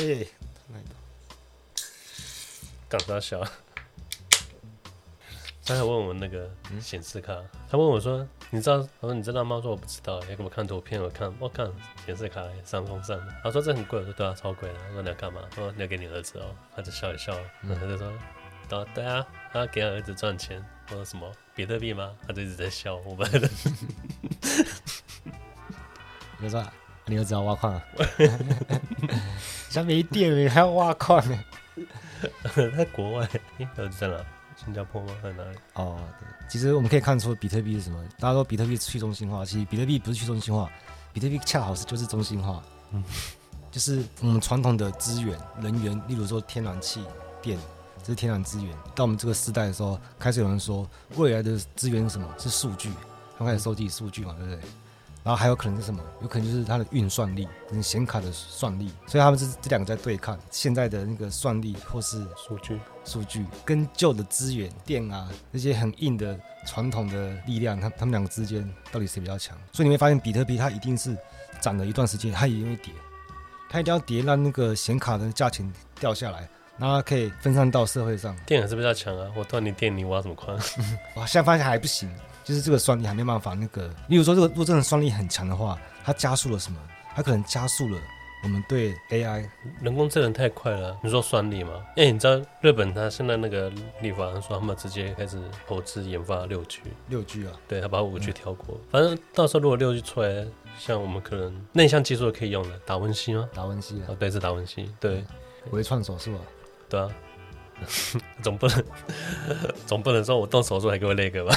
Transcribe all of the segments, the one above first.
哎，干啥小？他还问我那个显示卡，他问我说：“你知道？”我说：“你知道吗？”我说：“我不知道。”要给我看图片，我看，我看显示卡三风扇的。他说：“这很贵。”我说：“对啊，超贵的。”我说：“你要干嘛？”我说：“你要给你儿子哦。”他就笑一笑，然后他就说：“对对啊，他给他儿子赚钱。”我说：“什么？比特币吗？”他就一直在笑。我们，你说你儿子要挖矿啊？像没电了，还要挖矿呢？在国外，儿子在哪？新加坡吗？在哪里？哦，对，其实我们可以看出比特币是什么。大家说比特币去中心化，其实比特币不是去中心化，比特币恰好是就是中心化。嗯，就是我们传统的资源、能源，例如说天然气、电，这是天然资源。到我们这个时代的时候，开始有人说未来的资源是什么？是数据，他们开始收集数据嘛，对不对？然后还有可能是什么？有可能就是它的运算力，跟显卡的算力，所以他们是这两个在对抗。现在的那个算力或是数据，数据跟旧的资源电啊那些很硬的传统的力量，它他们两个之间到底谁比较强？所以你会发现，比特币它一定是涨了一段时间，它一定会跌，它一定要跌，让那个显卡的价钱掉下来，然后它可以分散到社会上。电还是比较强啊，我断你电，你挖什么矿？哇，现在发现还不行。就是这个算力还没办法那个，例如说这个如果真的算力很强的话，它加速了什么？它可能加速了我们对 AI 人工智能太快了。你说算力吗？哎，你知道日本它现在那个立法说他们直接开始投资研发六 G，六 G 啊？对，他把五 G 跳过。嗯、反正到时候如果六 G 出来，像我们可能内向技术可以用的达文西吗？达文西啊？哦，对，是达文西。对，微创手术啊？对啊，总不能 总不能说我动手术还给我那个吧？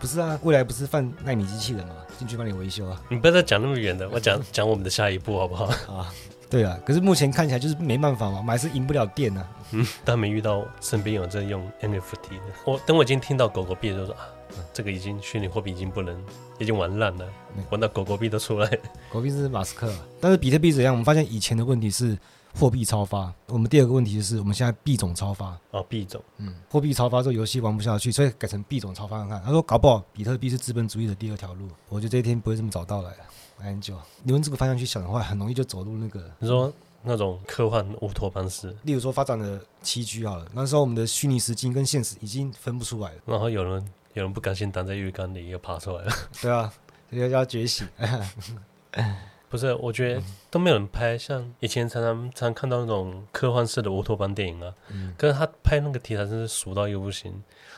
不是啊，未来不是放奈米机器人吗？进去帮你维修啊！你不要再讲那么远的，我讲讲我们的下一步好不好？啊，对啊，可是目前看起来就是没办法嘛，还是赢不了电啊。嗯，但没遇到身边有在用 NFT 的。我等我已经听到狗狗币就说啊，这个已经虚拟货币已经不能，已经玩烂了，玩到狗狗币都出来。狗币是马斯克，但是比特币怎样？我们发现以前的问题是。货币超发，我们第二个问题就是我们现在币种超发。哦，币种，嗯，货币超发这个游戏玩不下去，所以改成币种超发看看。他说搞不好比特币是资本主义的第二条路，我觉得这一天不会这么早到来很久。你用这个方向去想的话，很容易就走入那个你说那种科幻乌托邦式，例如说发展的七 G 好了，那时候我们的虚拟实境跟现实已经分不出来了，然后有人有人不甘心待在浴缸里又爬出来了，对啊，要要觉醒。不是，我觉得都没有人拍，像以前常常常看到那种科幻式的乌托邦电影啊。嗯。可是他拍那个题材真是俗到又不行。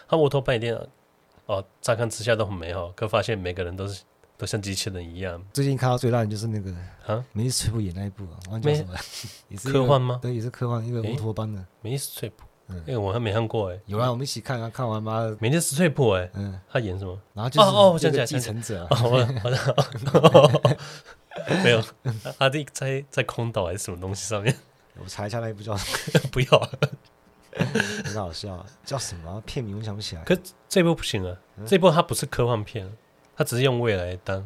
他乌托邦一定哦，乍看之下都很美好，可发现每个人都是都像机器人一样。最近看到最烂的就是那个啊，梅丽史翠普演那一部啊，忘记什么了？也是科幻吗？对，也是科幻，一个乌托邦的。梅丽史翠普，嗯，哎，我还没看过哎。有啊，我们一起看啊，看完妈的。梅丽史翠普哎，嗯，他演什么？然后就是哦哦，我想起来，继承者。没有，他在在在空岛还是什么东西上面？我查一下那一部叫什么 不要，很好笑，叫什么片名？我想不起来。可这部不行啊，这部它不是科幻片，它只是用未来当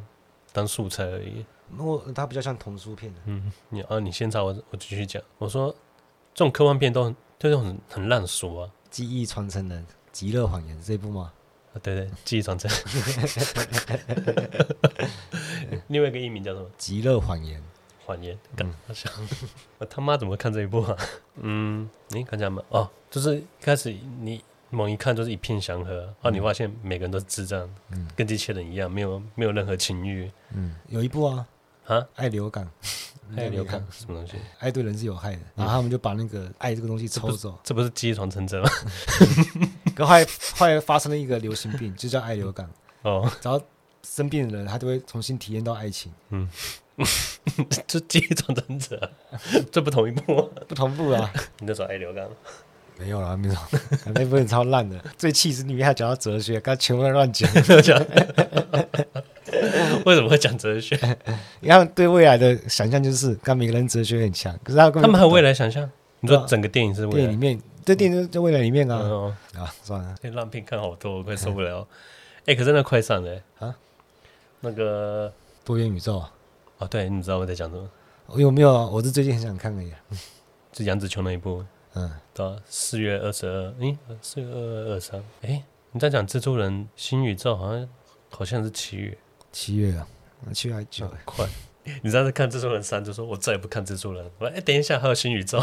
当素材而已。我它比较像童书片。嗯，你啊，你先查我，我继续讲。我说这种科幻片都很就是很很烂俗啊。记忆传承人，极乐谎言这部吗？对对，记忆传承。另外一个艺名叫什么？极乐谎言。谎言，干嘛想？我他妈怎么看这一部啊？嗯，你看见吗？哦，就是一开始你猛一看就是一片祥和，然后你发现每个人都是智障，嗯，跟机器人一样，没有没有任何情欲。嗯，有一部啊啊，爱流感，爱流感什么东西？爱对人是有害的，然后他们就把那个爱这个东西抽走，这不是记忆传承者吗？可后来后来发生了一个流行病，就叫爱流感。哦，然后。生病的人，他就会重新体验到爱情。嗯，这记忆传承者，这不同一部，不同步啊。你在说爱流感？没有啦，没有。那部分超烂的，最气是里面还讲到哲学，刚全部在乱讲。为什么会讲哲学？你看对未来的想象就是，刚每个人哲学很强，可是他他们还有未来想象。你说整个电影是未来电影里面，这电影在未来里面啊。啊，算了，烂片看好多，我快受不了。哎，可是那快上了啊。那个多元宇宙啊，哦，对，你知道我在讲什么？我有没有啊？我是最近很想看的呀，是杨紫琼那一部，嗯，到四月二十二，诶，四月二二二三，哎，你在讲蜘蛛人新宇宙，好像好像是七月，七月啊，七月还久，快，你上次看蜘蛛人三就说，我再也不看蜘蛛人。我说，哎，等一下还有新宇宙。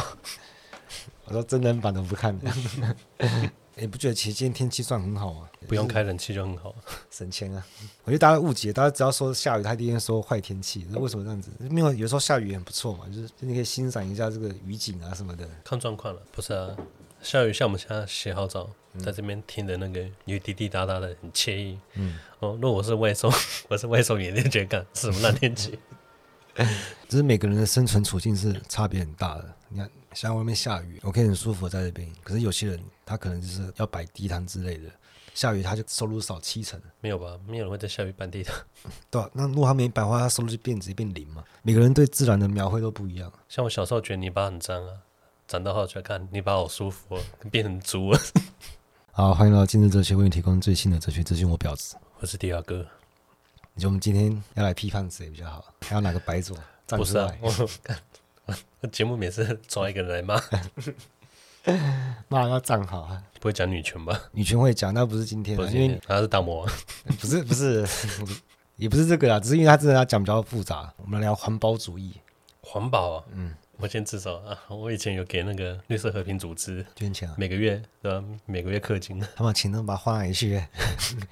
我说真人版都不看。你不觉得其实今天天气算很好吗？不用开冷气就很好，省钱啊！我觉得大家误解，大家只要说下雨，他第一天说坏天气，那为什么这样子？因为有时候下雨也很不错嘛，就是你可以欣赏一下这个雨景啊什么的。看状况了，不是啊？下雨像我们现在洗好澡，在这边听的那个雨滴滴答答的，很惬意。嗯，哦，如果我是外送，我是外送员，你觉得是什么烂天气？只是每个人的生存处境是差别很大的。你看，像外面下雨，我可以很舒服在这边。可是有些人，他可能就是要摆地摊之类的，下雨他就收入少七成。没有吧？没有人会在下雨摆地摊。对啊，那如果他没摆的话，他收入就变直接变零嘛。每个人对自然的描绘都不一样。像我小时候觉得泥巴很脏啊，长大后觉得看泥巴好舒服，变成猪了。好，欢迎来到今日哲学，为你提供最新的哲学资讯。我表子，我是迪亚哥。你觉得我们今天要来批判谁比较好？还要哪个白左？不是啊，我 看节目每次抓一个人来骂，骂要站好啊！不会讲女权吧？女权会讲，那不是今天，不是今天，因为他是大魔王，不是不是，也不是这个啊，只是因为他真的要讲比较复杂。我们来聊环保主义，环保啊，嗯。我先自首啊！我以前有给那个绿色和平组织捐钱，每个月对吧？每个月氪金，他把钱都把它花哪里去？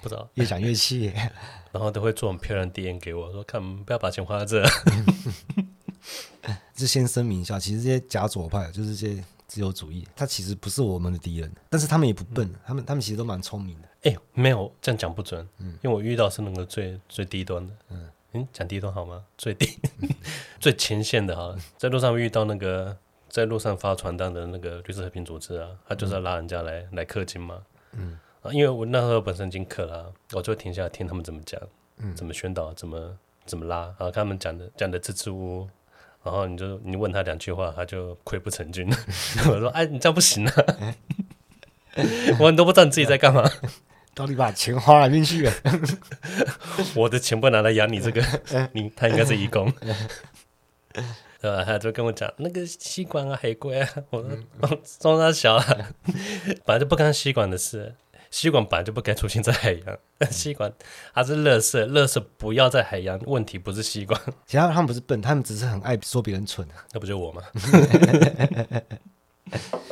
不知道，越讲越气。然后都会做很漂亮的 DM 给我，说看不要把钱花在这。就先声明一下，其实这些假左派就是这些自由主义，他其实不是我们的敌人，但是他们也不笨，嗯、他们他们其实都蛮聪明的。哎、欸，没有这样讲不准，嗯，因为我遇到是那个最最低端的，嗯。嗯，讲第一段好吗？最低、最前线的哈，在路上遇到那个在路上发传单的那个绿色和平组织啊，他就是要拉人家来来氪金嘛。嗯啊，因为我那时候本身已经氪了，我就停下来听他们怎么讲，嗯，怎么宣导，怎么怎么拉，然后他们讲的讲的支支吾吾，然后你就你问他两句话，他就溃不成军。我说，哎，你这样不行啊！我你都不知道你自己在干嘛。到底把钱花哪边去？了？我的钱不拿来养你这个，你他应该是义工，对吧？他就跟我讲那个吸管啊，海龟啊，我说装他小啊，本来就不干吸管的事，吸管本来就不该出现在海洋，吸管它是垃圾，垃圾不要在海洋，问题不是吸管，其他他们不是笨，他们只是很爱说别人蠢，那不就我吗？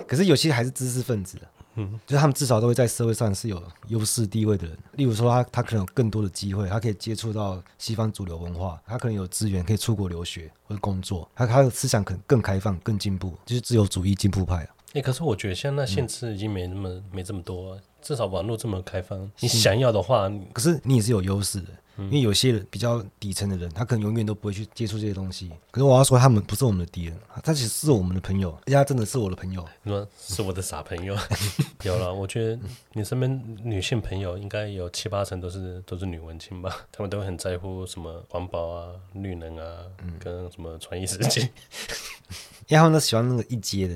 可是有些还是知识分子。嗯，就是他们至少都会在社会上是有优势地位的人。例如说他，他他可能有更多的机会，他可以接触到西方主流文化，他可能有资源可以出国留学或者工作，他他的思想可能更开放、更进步，就是自由主义进步派啊。哎、欸，可是我觉得现在限制已经没那么、嗯、没这么多、啊，至少网络这么开放，你想要的话，可是你也是有优势的。因为有些人比较底层的人，他可能永远都不会去接触这些东西。可是我要说，他们不是我们的敌人，他其实是我们的朋友，人家真的是我的朋友。你说是我的傻朋友？有了，我觉得你身边女性朋友应该有七八成都是都是女文青吧？他们都会很在乎什么环保啊、绿能啊，跟什么传艺世界。因为他们都喜欢那个一阶的、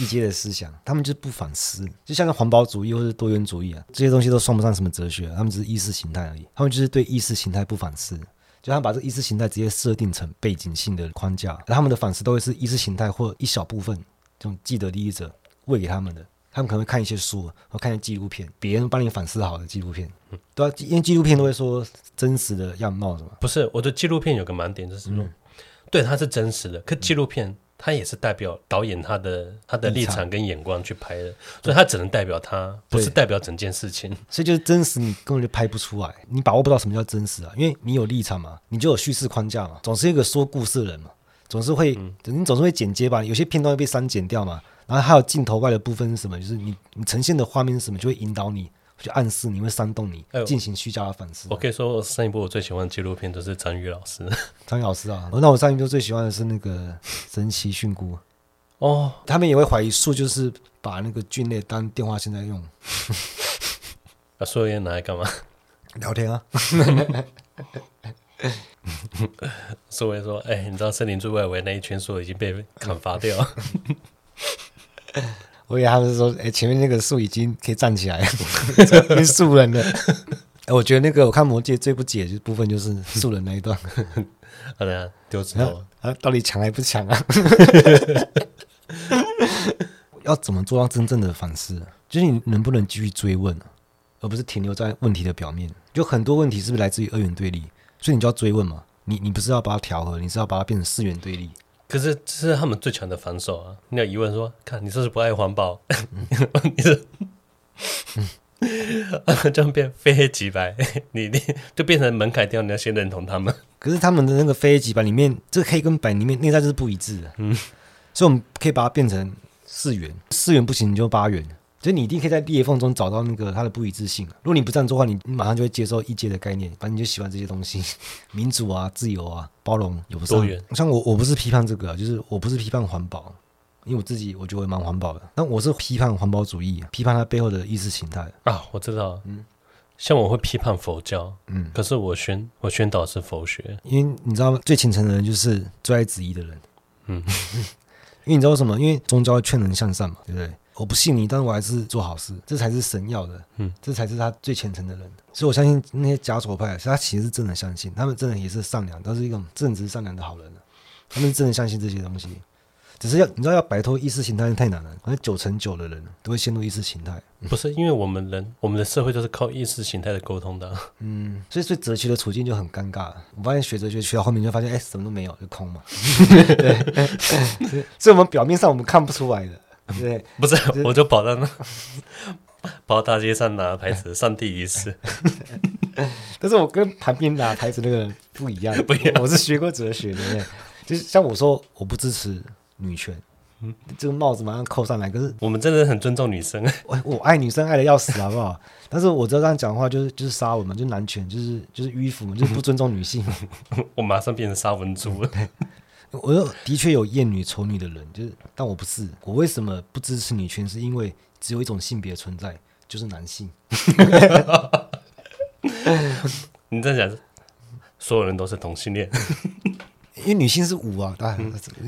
一阶的思想，他们就是不反思，就像个环保主义或者多元主义啊，这些东西都算不上什么哲学，他们只是意识形态而已。他们就是对意识形态不反思，就他们把这个意识形态直接设定成背景性的框架，而他们的反思都会是意识形态或一小部分这种既得利益者喂给他们的。他们可能会看一些书，或看一些纪录片，别人帮你反思好的纪录片，对啊，因为纪录片都会说真实的样貌，是吗？不是，我的纪录片有个盲点就是说，嗯、对，它是真实的，可纪录片。他也是代表导演他的他的立场跟眼光去拍的，所以他只能代表他，不是代表整件事情。所以就是真实，你根本就拍不出来，你把握不到什么叫真实啊，因为你有立场嘛，你就有叙事框架嘛，总是一个说故事的人嘛，总是会，嗯、你总是会剪接吧，有些片段会被删减掉嘛，然后还有镜头外的部分是什么，就是你你呈现的画面是什么，就会引导你。就暗示你会煽动你进行虚假的反思。我可以说，上一部我最喜欢的纪录片都是张宇老师。张宇老师啊，那我上一部最喜欢的是那个神奇菌菇。哦，他们也会怀疑树就是把那个菌类当电话线在用。把 树叶拿来干嘛？聊天啊。树叶说：“哎、欸，你知道森林最外围那一圈树已经被砍伐掉。” 我以为他们是说，哎、欸，前面那个树已经可以站起来了，变树人了。哎，我觉得那个我看《魔戒》最不解的部分就是树人那一段。好的，丢石头啊，到底强还不强啊？要怎么做到真正的反思？就是你能不能继续追问，而不是停留在问题的表面？就很多问题是不是来自于二元对立？所以你就要追问嘛。你你不是要把它调和，你是要把它变成四元对立。可是这是他们最强的防守啊！你有疑问说，看你是不是不爱环保？你是。这样变非黑即白，你你就变成门槛掉，你要先认同他们。可是他们的那个非黑即白里面，这个黑跟白里面内在就是不一致的。嗯，所以我们可以把它变成四元，四元不行你就八元。所以你一定可以在裂缝中找到那个它的不一致性。如果你不这样做的话，你你马上就会接受异界的概念，反正你就喜欢这些东西，民主啊、自由啊、包容、有多元。像我，我不是批判这个，就是我不是批判环保。因为我自己我觉得蛮环保的，但我是批判环保主义，批判它背后的意识形态啊。我知道，嗯，像我会批判佛教，嗯，可是我宣我宣导是佛学，因为你知道最虔诚的人就是最爱质疑的人，嗯，因为你知道为什么？因为宗教劝人向善嘛，对不对？我不信你，但是我还是做好事，这才是神要的，嗯，这才是他最虔诚的人。所以我相信那些假左派，他其实是真的相信，他们真的也是善良，都是一种正直善良的好人，他们是真的相信这些东西。只是要你知道，要摆脱意识形态太难了。好像九成九的人都会陷入意识形态。不是因为我们人，我们的社会都是靠意识形态的沟通的。嗯，所以所以哲学的处境就很尴尬。我发现学哲学学到后面就发现，哎，什么都没有，就空嘛。对，所以我们表面上我们看不出来的。对，不是，我就跑到那，跑到大街上拿牌子，上帝仪式。但是我跟旁边拿牌子那个人不一样，不一样。我是学过哲学的，就是像我说，我不支持。女权，嗯，这个帽子马上扣上来。可是我们真的很尊重女生，我我爱女生爱的要死，好不好？但是我知道这样讲的话就是就是杀文嘛，就是男权，就是就是迂腐嘛，就是不尊重女性。我马上变成杀文猪了。我说的确有厌女丑女的人，就是但我不是。我为什么不支持女权？是因为只有一种性别存在，就是男性。你在讲所有人都是同性恋？因为女性是五啊，啊，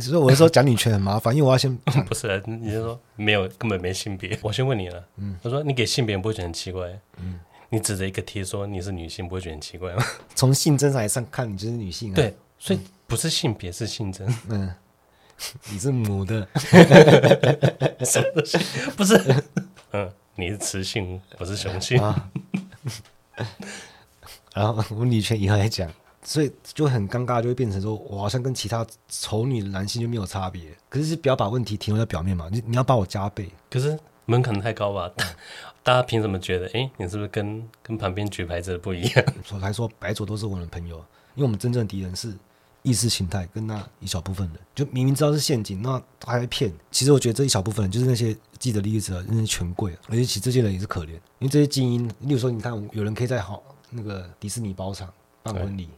所以我就说讲女权很麻烦，因为我要先不是，你就说没有，根本没性别。我先问你了，嗯，我说你给性别不会觉得很奇怪，嗯，你指着一个贴说你是女性，不会觉得很奇怪吗？从性征上来上看，你就是女性啊。对，所以不是性别，是性征。嗯，你是母的，什么东西？不是，嗯，你是雌性，我是雄性。啊然后我们女权以后来讲。所以就很尴尬，就会变成说，我好像跟其他丑女的男性就没有差别。可是，是不要把问题停留在表面嘛，你你要把我加倍。可是门槛太高吧？大家凭什么觉得，哎、欸，你是不是跟跟旁边举牌子的不一样？所以还说白左都是我的朋友，因为我们真正的敌人是意识形态跟那一小部分人，就明明知道是陷阱，那他还会骗。其实我觉得这一小部分人就是那些既得利益者，那些权贵，而且其实这些人也是可怜，因为这些精英，例如说，你看有人可以在好那个迪士尼包场办婚礼。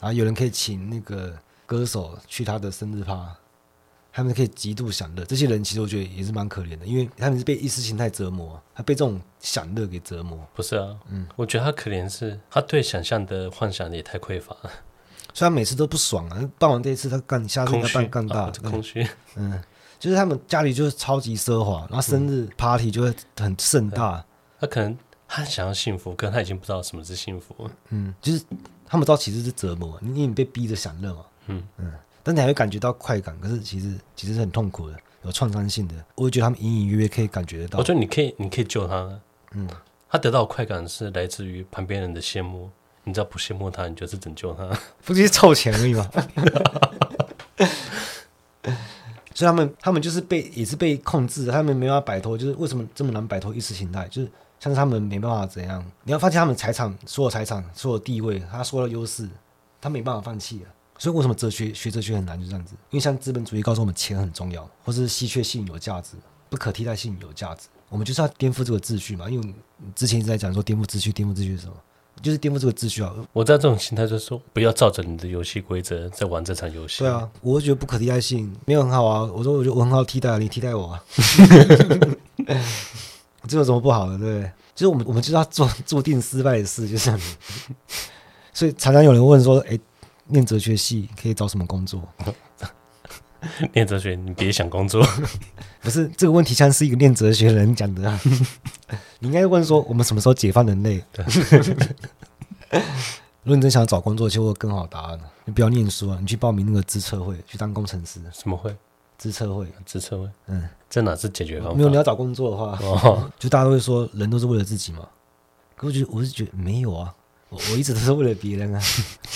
然后有人可以请那个歌手去他的生日趴，他们可以极度享乐。这些人其实我觉得也是蛮可怜的，因为他们是被意识形态折磨，他被这种享乐给折磨。不是啊，嗯，我觉得他可怜是他对想象的幻想也太匮乏了，所以他每次都不爽啊。办完这一次他干，下次应该办更大，空虚。嗯，就是他们家里就是超级奢华，然后生日 party 就会很盛大。他可能他想要幸福，可他已经不知道什么是幸福了。嗯，就是。他们知道其实是折磨，因为你被逼着享乐嘛，嗯嗯，但你还会感觉到快感，可是其实其实是很痛苦的，有创伤性的。我会觉得他们隐隐约约可以感觉得到。我觉得你可以，你可以救他，嗯，他得到快感是来自于旁边人的羡慕，你只要不羡慕他，你就是拯救他，不就是凑钱而已吗？所以他们他们就是被也是被控制，他们没办法摆脱，就是为什么这么难摆脱意识形态，就是。像是他们没办法怎样，你要发现他们财产，所有财产，所有地位，他说的优势，他没办法放弃啊。所以为什么哲学学哲学很难，就这样子？因为像资本主义告诉我们钱很重要，或是稀缺性有价值，不可替代性有价值。我们就是要颠覆这个秩序嘛。因为之前一直在讲说颠覆秩序，颠覆秩序是什么？就是颠覆这个秩序啊。我在这种心态就是说，不要照着你的游戏规则在玩这场游戏。对啊，我觉得不可替代性没有很好啊。我说我觉得我很好替代啊，你替代我啊。这有什么不好的？对不对？就是我们，我们就是要做注定失败的事，就是。所以常常有人问说：“哎，念哲学系可以找什么工作？” 念哲学，你别想工作。不是这个问题，像是一个念哲学的人讲的啊。你应该问说：“我们什么时候解放人类？”如果你真想要找工作，其实我有更好答案。你不要念书啊，你去报名那个资测会，去当工程师。什么会？资测会，资测会，嗯，这哪是解决方法？没有，你要找工作的话，哦，就大家都会说人都是为了自己嘛。可我觉得我是觉得没有啊，我一直都是为了别人啊，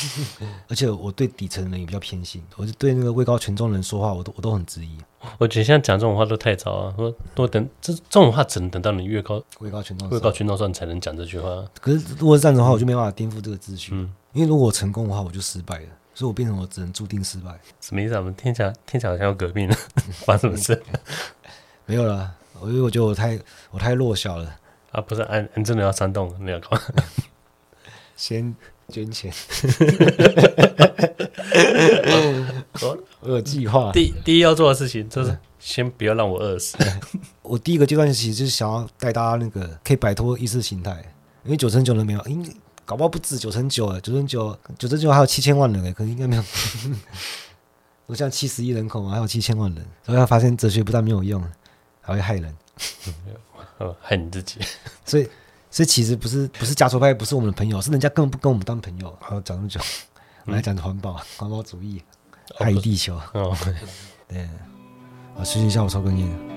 而且我对底层人也比较偏心，我就对那个位高权重的人说话，我都我都很质疑。我觉得现在讲这种话都太早了，说多等这这种话只能等到你越高位高权重、位高权重的时候你才能讲这句话。可是如果是这样的话，我就没办法颠覆这个秩序。嗯，因为如果我成功的话，我就失败了，所以我变成我只能注定失败。什么意思？我们听起来听起来好像要革命了，发生什么事？没有了，我因为我觉得我太我太弱小了啊！不是，俺俺真的要煽动，没有搞。先捐钱，我我有计划。第第一要做的事情就是先不要让我饿死。我第一个阶段其实就是想要带大家那个可以摆脱意识形态，因为九成九人没有，应该搞不好不止九成九了，九成九九成九还有七千万人哎，可能应该没有。我像七十亿人口嘛，还有七千万人，所以他发现哲学不但没有用，还会害人，害你自己。所以。所以其实不是不是加州派，不是我们的朋友，是人家根本不跟我们当朋友。好，讲那么久，我们来讲环保、环保主义，爱地球。哦，对，啊休息一下，我抽根烟。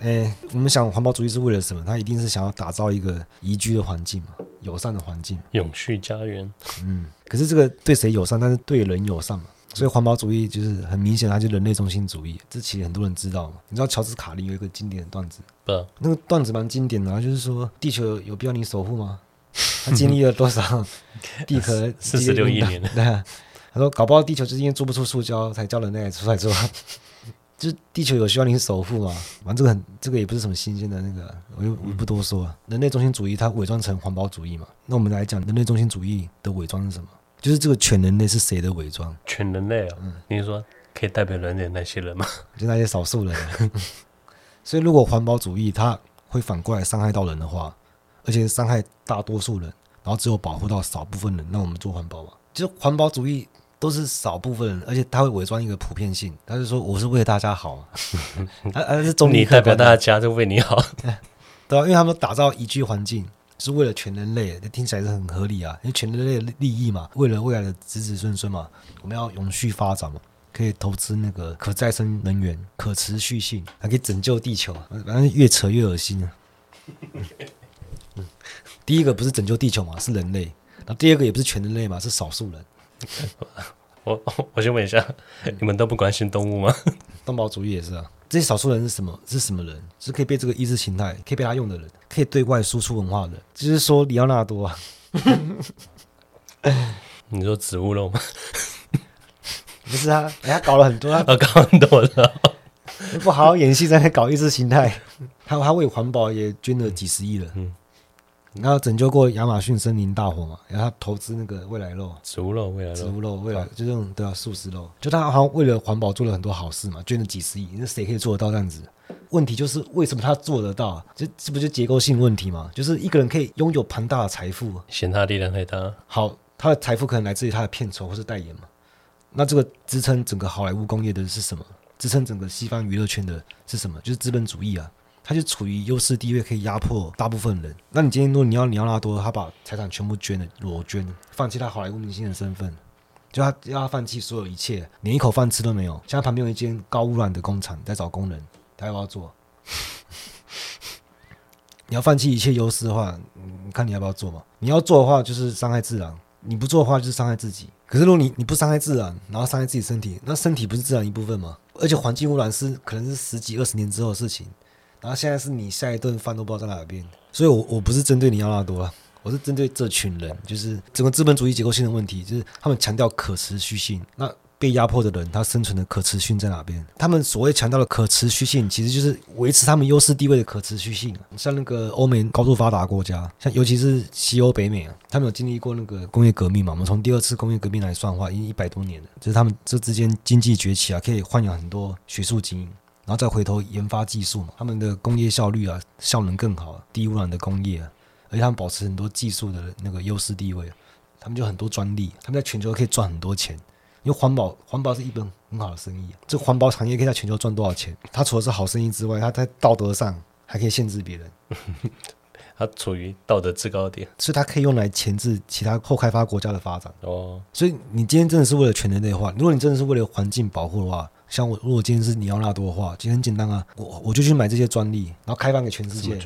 哎、欸，我们想环保主义是为了什么？他一定是想要打造一个宜居的环境嘛，友善的环境，永续家园。嗯，可是这个对谁友善？但是对人友善嘛。所以环保主义就是很明显，它就是人类中心主义。这其实很多人知道嘛。你知道乔治卡林有一个经典的段子？不，那个段子蛮经典的，啊，就是说地球有必要你守护吗？他经历了多少 地壳四十六亿年？对啊，他说搞不好地球就是因为做不出塑胶，才叫人类出来做。就是地球有需要你守护嘛？反正这个很，这个也不是什么新鲜的那个，我就我不多说了。人类中心主义它伪装成环保主义嘛？那我们来讲人类中心主义的伪装是什么？就是这个全人类是谁的伪装？全人类啊、哦？嗯，你说可以代表人类那些人吗？就那些少数人。所以如果环保主义它会反过来伤害到人的话，而且伤害大多数人，然后只有保护到少部分人，那我们做环保嘛？就是环保主义。都是少部分人，而且他会伪装一个普遍性，他就说我是为了大家好，而而是中立，你代表大家就为你好，对啊，因为他们打造宜居环境是为了全人类，听起来是很合理啊，因为全人类的利益嘛，为了未来的子子孙孙嘛，我们要永续发展嘛，可以投资那个可再生能源、可持续性，还可以拯救地球，反正越扯越恶心啊。第一个不是拯救地球嘛，是人类，然后第二个也不是全人类嘛，是少数人。我 我先问一下，你们都不关心动物吗？动保主义也是啊。这些少数人是什么？是什么人？是可以被这个意识形态可以被他用的人，可以对外输出文化的人。就是说，里奥纳多啊，你说植物肉吗？不是啊，人家搞了很多，啊搞很多的，不好好演戏，在那搞意识形态。他他为环保也捐了几十亿了。嗯。然后拯救过亚马逊森林大火嘛？然后他投资那个未来肉，植物肉，未来肉，植物肉，未来就这种对啊，素食肉。就他好像为了环保做了很多好事嘛，捐了几十亿。那谁可以做得到这样子？问题就是为什么他做得到？这这不就结构性问题吗？就是一个人可以拥有庞大的财富，嫌他力量太大。好，他的财富可能来自于他的片酬或是代言嘛？那这个支撑整个好莱坞工业的是什么？支撑整个西方娱乐圈的是什么？就是资本主义啊。他就处于优势地位，可以压迫大部分人。那你今天如果你要你要拉多，他把财产全部捐了，裸捐，放弃他好莱坞明星的身份，就他要他放弃所有一切，连一口饭吃都没有。现在旁边有一间高污染的工厂在找工人，他要不要做？你要放弃一切优势的话，你看你要不要做嘛？你要做的话，就是伤害自然；你不做的话，就是伤害自己。可是如果你你不伤害自然，然后伤害自己身体，那身体不是自然一部分吗？而且环境污染是可能是十几二十年之后的事情。然后现在是你下一顿饭都不知道在哪边，所以我我不是针对你要拉多啊，我是针对这群人，就是整个资本主义结构性的问题，就是他们强调可持续性，那被压迫的人他生存的可持续性在哪边？他们所谓强调的可持续性，其实就是维持他们优势地位的可持续性。像那个欧美高度发达国家，像尤其是西欧北美啊，他们有经历过那个工业革命嘛？我们从第二次工业革命来算的话，已经一百多年了，就是他们这之间经济崛起啊，可以豢养很多学术精英。然后再回头研发技术嘛，他们的工业效率啊，效能更好，低污染的工业啊，而且他们保持很多技术的那个优势地位，他们就很多专利，他们在全球可以赚很多钱，因为环保环保是一本很好的生意，这环保产业可以在全球赚多少钱？它除了是好生意之外，它在道德上还可以限制别人，它处于道德制高点，所以它可以用来钳制其他后开发国家的发展。哦，所以你今天真的是为了全人类化，如果你真的是为了环境保护的话。像我，如果今天是里奥纳多的话，其实很简单啊，我我就去买这些专利，然后开放给全世界。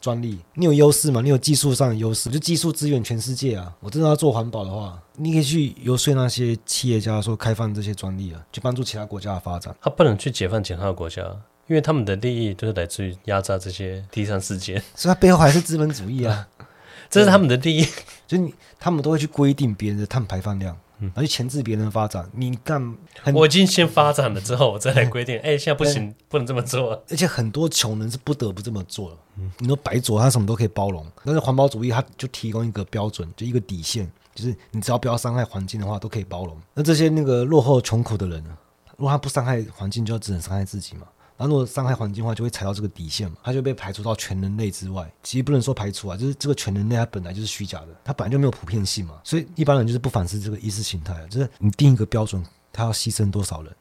专利，你有优势嘛？你有技术上的优势，就技术支援全世界啊！我真的要做环保的话，你可以去游说那些企业家说开放这些专利啊，去帮助其他国家的发展。他不能去解放其他的国家，因为他们的利益都是来自于压榨这些第三世界，所以他背后还是资本主义啊，这是他们的利益，就是你他们都会去规定别人的碳排放量。然后去钳制别人的发展，你干？我已经先发展了之后，我再来规定。哎，现在不行，不能这么做。而且很多穷人是不得不这么做的。你说白左，他什么都可以包容，但是环保主义他就提供一个标准，就一个底线，就是你只要不要伤害环境的话，都可以包容。那这些那个落后穷苦的人呢？如果他不伤害环境，就要只能伤害自己嘛。然后如果伤害环境的话，就会踩到这个底线嘛，他就被排除到全人类之外。其实不能说排除啊，就是这个全人类它本来就是虚假的，它本来就没有普遍性嘛。所以一般人就是不反思这个意识形态，就是你定一个标准，他要牺牲多少人？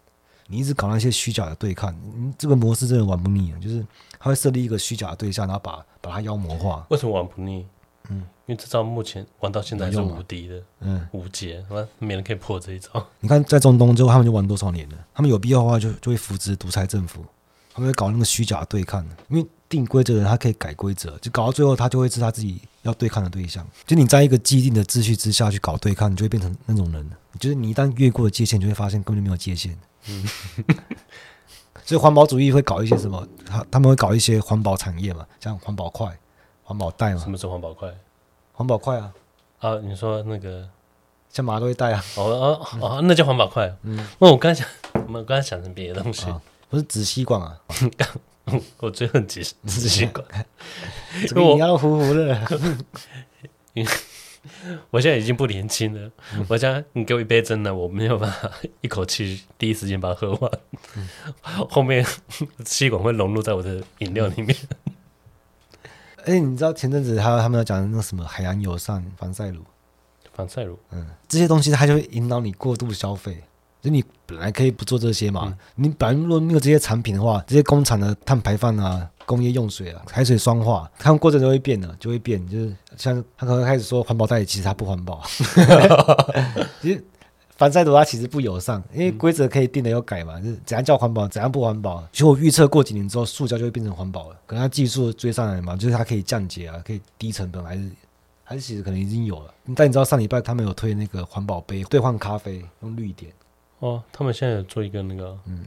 你一直搞那些虚假的对抗，你这个模式真的玩不腻啊。就是他会设立一个虚假的对象，然后把把它妖魔化。为什么玩不腻？嗯，因为这招目前玩到现在还是无敌的，嗯，无解，那没人可以破这一招。你看在中东之后，他们就玩多少年了？他们有必要的话就，就就会扶植独裁政府。他们会搞那个虚假的对抗，因为定规则的人他可以改规则，就搞到最后他就会是他自己要对抗的对象。就你在一个既定的秩序之下去搞对抗，你就会变成那种人。就是你一旦越过了界限，你就会发现根本就没有界限。嗯，所以环保主义会搞一些什么？他他们会搞一些环保产业嘛，像环保筷、环保袋嘛。什么是环保筷？环保筷啊！啊，你说那个像麻豆袋啊？哦哦哦，那叫环保筷。嗯，那我刚才想，我们刚才想成别的东西。哦不是纸吸管啊！我最恨纸纸吸管，这个你要糊糊的。我现在已经不年轻了，嗯、我想你给我一杯真的，我没有办法一口气第一时间把它喝完。嗯、后面吸管会融入在我的饮料里面。哎、欸，你知道前阵子他他们要讲的那个什么海洋友善防晒乳？防晒乳，嗯，这些东西它就会引导你过度消费。就你本来可以不做这些嘛，嗯、你本来如果没有这些产品的话，这些工厂的碳排放啊、工业用水啊、海水酸化，他们过程都会变的，就会变。就是像他可能开始说环保袋，其实它不环保。其实防晒乳它其实不友善，因为规则可以定的要改嘛，就是怎样叫环保，怎样不环保。其实我预测过几年之后，塑胶就会变成环保了，可能它技术追上来嘛，就是它可以降解啊，可以低成本，还是还是其实可能已经有了。但你知道上礼拜他们有推那个环保杯兑换咖啡，用绿点。哦，他们现在有做一个那个，嗯，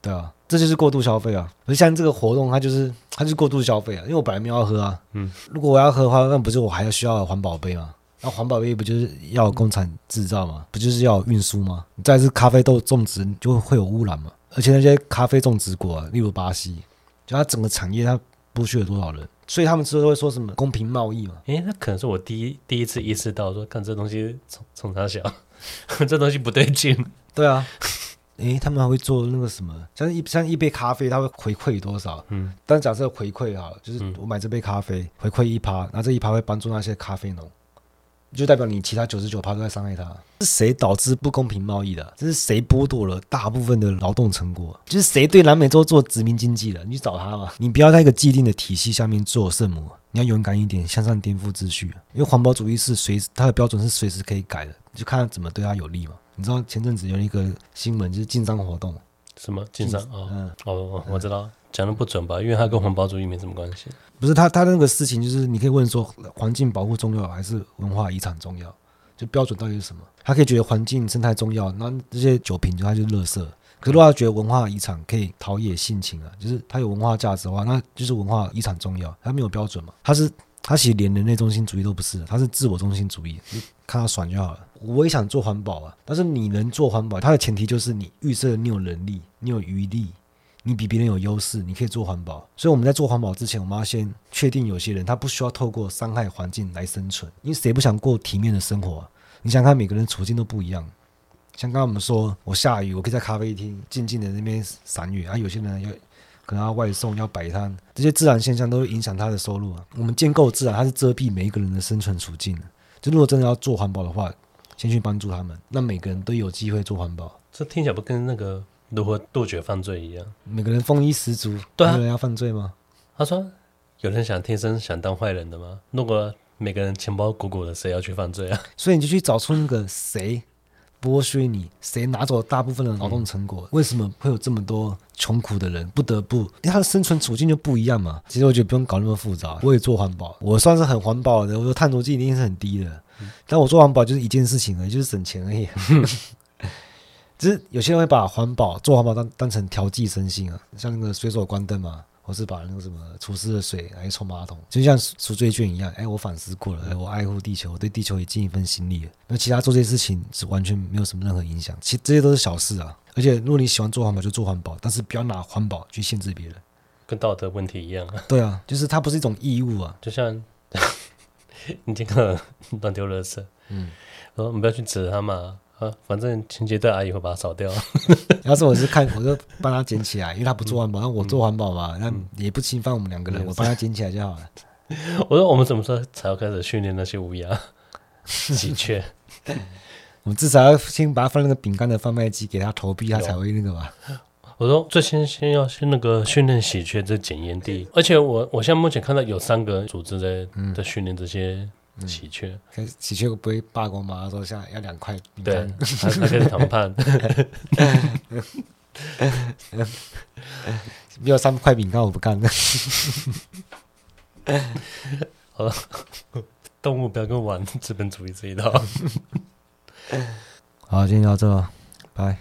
对啊，这就是过度消费啊。而像这个活动，它就是它就是过度消费啊。因为我本来没有要喝啊，嗯，如果我要喝的话，那不是我还要需要环保杯吗？那环保杯不就是要工厂制造吗？不就是要运输吗？再是咖啡豆种植就会有污染嘛。而且那些咖啡种植国啊，例如巴西，就它整个产业它剥削了多少人？所以他们之后会说什么公平贸易嘛？诶，那可能是我第一第一次意识到说，看这东西从从哪想，这东西不对劲。对啊，诶，他们还会做那个什么，像一像一杯咖啡，他会回馈多少？嗯，但假设回馈好了，就是我买这杯咖啡回馈一趴，那这一趴会帮助那些咖啡农。就代表你其他九十九趴都在伤害他，是谁导致不公平贸易的？这是谁剥夺了大部分的劳动成果？就是谁对南美洲做殖民经济的？你去找他嘛！你不要在一个既定的体系下面做圣母，你要勇敢一点，向上颠覆秩序。因为环保主义是随它的标准是随时可以改的，就看他怎么对他有利嘛。你知道前阵子有一个新闻，就是禁商活动，什么禁商？哦，嗯、哦，我知道。讲的不准吧？因为它跟环保主义没什么关系。不是他，他那个事情就是你可以问说，环境保护重要还是文化遗产重要？就标准到底是什么？他可以觉得环境生态重要，那这些酒瓶就它就是垃圾。可是如果他觉得文化遗产可以陶冶性情啊，就是它有文化价值的话，那就是文化遗产重要。它没有标准嘛？它是他其实连人类中心主义都不是，他是自我中心主义，就看他爽就好了。我也想做环保啊，但是你能做环保，它的前提就是你预设你有能力，你有余力。你比别人有优势，你可以做环保。所以我们在做环保之前，我们要先确定有些人他不需要透过伤害环境来生存。因为谁不想过体面的生活啊？你想看每个人处境都不一样。像刚刚我们说，我下雨，我可以在咖啡厅静静的那边赏雨啊。有些人要可能要外送，要摆摊，这些自然现象都会影响他的收入啊。我们建构自然，它是遮蔽每一个人的生存处境的。就如果真的要做环保的话，先去帮助他们，那每个人都有机会做环保。这听起来不跟那个？如何杜绝犯罪一样？每个人丰衣十足，对啊，有人要犯罪吗？他说：“有人想天生想当坏人的吗？如果每个人钱包鼓鼓的，谁要去犯罪啊？所以你就去找出那个谁剥削你，谁拿走大部分的劳动成果？为什么会有这么多穷苦的人不得不？因为他的生存处境就不一样嘛。其实我觉得不用搞那么复杂。我也做环保，我算是很环保的，我的碳足迹一定是很低的。但我做环保就是一件事情而已，就是省钱而已。”只是有些人会把环保做环保当当成调剂身心啊，像那个随手关灯嘛，或是把那个什么厨师的水来冲马桶，就像赎罪券一样。哎，我反思过了，哎，我爱护地球，我对地球也尽一份心力了。那其他做这些事情是完全没有什么任何影响，其实这些都是小事啊。而且如果你喜欢做环保就做环保，但是不要拿环保去限制别人，跟道德问题一样啊。对啊，就是它不是一种义务啊，就像 你这个乱丢垃圾，嗯，我说你不要去指他嘛。反正清洁队阿姨会把它扫掉。要是我是看，我就帮他捡起来，因为他不做环保，那、嗯、我做环保嘛，那、嗯、也不侵犯我们两个人，嗯、我帮他捡起来就好了。我说我们什么时候才要开始训练那些乌鸦？喜鹊，我们至少要先把它放那个饼干的贩卖机，给它投币，他才会那个吧。我说最先先要先那个训练喜鹊这检验地，而且我我现在目前看到有三个组织在、嗯、在训练这些。喜鹊，喜鹊不会罢工吗？他说现在要两块饼干，谈判，没有三块饼干我不干了。好了，动物不要跟我玩资本主义这一套。好，今天到这，拜。